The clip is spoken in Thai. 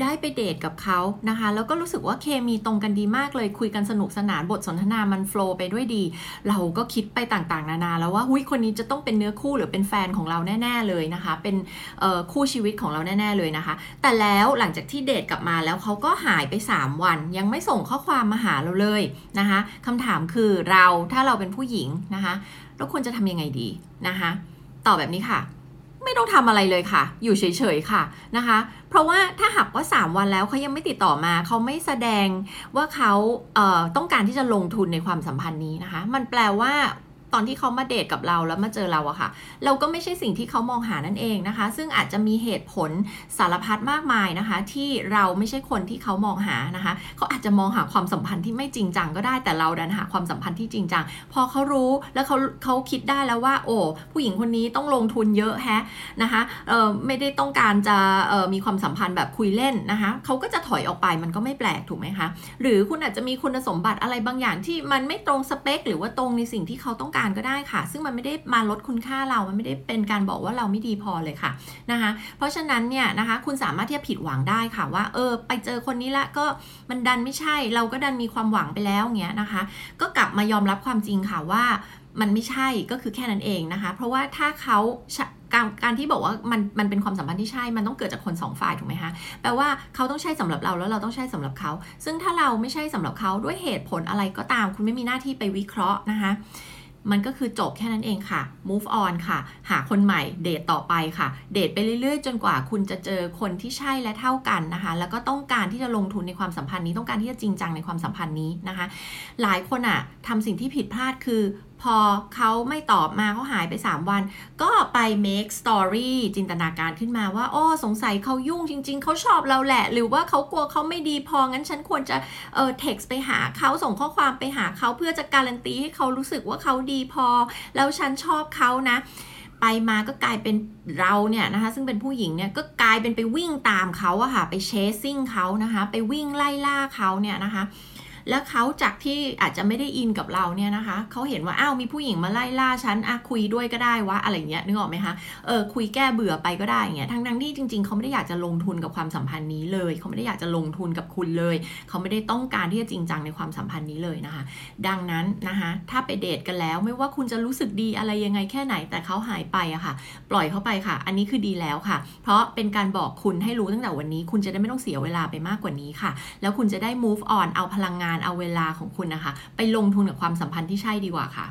ได้ไปเดทกับเขานะคะ แล้วก็รู้สึกว่าเคมีตรงกันดีมากเลยคุยกันสนุกสนานบทสนทนามันโฟล์ไปด้วยดี เราก็คิดไปต่างๆ นานา แล้วว่าหุยคนนี้จะต้องเป็นเนื้อคู่หรือเป็นแฟนของเราแน่ ๆเลยนะคะ เป็นคู่ชีวิตของเราแน่ ๆเลยนะคะ แต่แล้วหลังจากที่เดทกลับมาแล้วเขาก็หายไป 3 วัน ยังไม่ส่งข้อความมาหาเราเลยนะคะคำถามคือเราถ้าเราเป็นผู้หญิงนะคะเราควรจะทำยังไงดีนะคะตอบแบบนี้ค่ะ ไม่ต้องทำอะไรเลยค่ะ อยู่เฉยๆค่ะนะคะ เพราะว่าถ้าหากว่า 3 วันแล้วเขายังไม่ติดต่อมา เขาไม่แสดงว่าเขาเอ่อต้องการที่จะลงทุนในความสัมพันธ์นี้นะคะ มันแปลว่า ตอนที่เขามาเดทกับเราแล้วมาเจอเราอะค่ะ เราก็ไม่ใช่สิ่งที่เขามองหานั่นเองนะคะ ซึ่งอาจจะมีเหตุผลสารพัดมากมายนะคะ ที่เราไม่ใช่คนที่เขามองหานะคะ เขาอาจจะมองหาความสัมพันธ์ที่ไม่จริงจังก็ได้แต่เราดันหาความสัมพันธ์ที่จริงจังพอเขารู้แล้วเขาเขาคิดได้แล้วว่า โอ้ผู้หญิงคนนี้ต้องลงทุนเยอะแฮะนะคะเออไม่ได้ต้องการจะเออมีความสัมพันธ์แบบคุยเล่นนะคะเขาก็จะถอยออกไปมันก็ไม่แปลกถูกไหมคะหรือคุณอาจจะมีคุณสมบัติอะไรบางอย่างที่มันไม่ตรงสเปค หรือว่าตรงในสิ่งที่เขาต้องการก็ได้ค่ะ ซึ่งมันไม่ได้มาลดคุณค่าเรา มันไม่ได้เป็นการบอกว่าเราไม่ดีพอเลยค่ะนะคะ เพราะฉะนั้นเนี่ยนะคะ คุณสามารถที่จะผิดหวังได้ค่ะว่า เออ ไปเจอคนนี้ละก็มันดันไม่ใช่ เราก็ดันมีความหวังไปแล้วเงี้ยนะคะ ก็กลับมายอมรับความจริงค่ะว่ามันไม่ใช่ก็คือแค่นั้นเองนะคะ เพราะว่าถ้าเขาการการที่บอกว่ามันมันเป็นความสัมพันธ์ที่ใช่ มันต้องเกิดจากคนสองฝ่ายถูกไหมคะแปลว่าเขาต้องใช่สำหรับเราแล้วเราต้องใช่สำหรับเขา ซึ่งถ้าเราไม่ใช่สำหรับเขาด้วยเหตุผลอะไรก็ตาม คุณไม่มีหน้าที่ไปวิเคราะห์นะคะ มันก็คือจบแค่นั้นเองค่ะ move on ค่ะ หาคนใหม่ เดทต่อไปค่ะ เดทไปเรื่อยๆ จนกว่าคุณจะเจอคนที่ใช่และเท่ากันนะคะ แล้วก็ต้องการที่จะลงทุนในความสัมพันธ์นี้ ต้องการที่จะจริงจังในความสัมพันธ์นี้นะคะ หลายคนอะทำสิ่งที่ผิดพลาดคือ พอเขาไม่ตอบมาเขาหายไป 3 วัน ก็ไป make story จินตนาการขึ้นมาว่า โอ้สงสัยเขายุ่งจริง ๆ เขาชอบเราแหละ หรือว่าเขากลัวเขาไม่ดีพอ งั้นฉันควรจะเออ text ไปหาเขาส่งข้อความไปหาเขาเพื่อจะการันตีให้เขารู้สึกว่าเขาดีพอ แล้วฉันชอบเขานะไปมาก็กลายเป็นเราเนี่ยนะคะซึ่งเป็นผู้หญิงเนี่ยก็กลายเป็นไปวิ่งตามเขาอะค่ะไปเชสซิ่งเขานะคะไปวิ่งไล่ล่าเขาเนี่ยนะคะ แล้วเขาจากที่อาจจะไม่ได้อินกับเราเนี่ยนะคะเขาเห็นว่าอ้าวมีผู้หญิงมาไล่ล่าฉันอะคุยด้วยก็ได้วะอะไรเงี้ยนึกออกไหมคะเออคุยแก้เบื่อไปก็ได้เงี้ยทั้งทั้งๆที่จริง ๆเขาไม่ได้อยากจะลงทุนกับความสัมพันธ์นี้เลยเขาไม่ได้อยากจะลงทุนกับคุณเลยเขาไม่ได้ต้องการที่จะจริงจังในความสัมพันธ์นี้เลยนะคะ ดังนั้นนะคะถ้าไปเดทกันแล้วไม่ว่าคุณจะรู้สึกดีอะไรยังไงแค่ไหนแต่เขาหายไปอะค่ะ ปล่อยเขาไปค่ะ อันนี้คือดีแล้วค่ะ เพราะเป็นการบอกคุณให้รู้ตั้งแต่วันนี้ คุณจะได้ไม่ต้องเสียเวลาไปมากกว่านี้ค่ะ แล้วคุณจะได้ move on เอาพลังงานเอาเวลาของคุณนะคะ ไปลงทุนกับความสัมพันธ์ที่ใช่ดีกว่าค่ะ